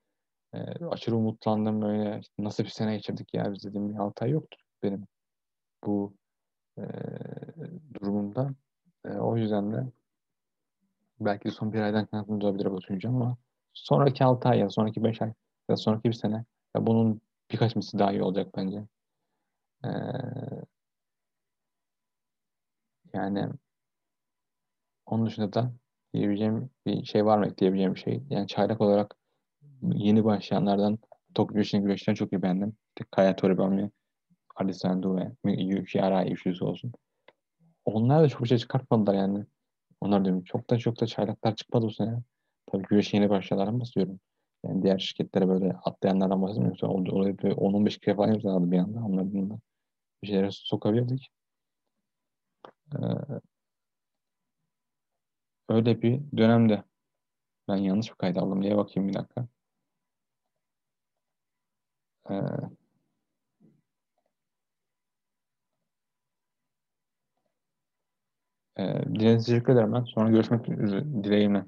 E, aşırı umutlandım böyle. İşte nasıl bir sene geçirdik ya biz dediğim bir 6 ay yoktur benim. Bu e, durumunda. E, o yüzden de belki son bir aydan kaynaklı olabilir bu düşünce ama sonraki 6 ay ya sonraki 5 ay ya sonraki bir sene ya bunun birkaç misli daha iyi olacak bence. Ee, yani onun dışında da diyebileceğim bir şey var mı ekleyebileceğim bir şey. Yani çaylak olarak yeni başlayanlardan Tokyo Güreşi'ni güreşten çok iyi beğendim. Kaya Toribami, Alisando ve Yuki Arai üçlüsü olsun. Onlar da çok şey çıkartmadılar yani. Onlar diyorum çok da çok da çaylaklar çıkmadı bu sene. Tabii güreş yeni başlayanlardan bahsediyorum. Yani diğer şirketlere böyle atlayanlardan bahsetmiyorum. Orada 10-15 kere falan imzaladı bir anda. Onların da bir şeylere sokabilirdik. Ee, öyle bir dönemde ben yanlış bir kayıt aldım diye bakayım bir dakika. Ee, e, dilediğiniz teşekkür ederim ben. Sonra görüşmek dileğimle.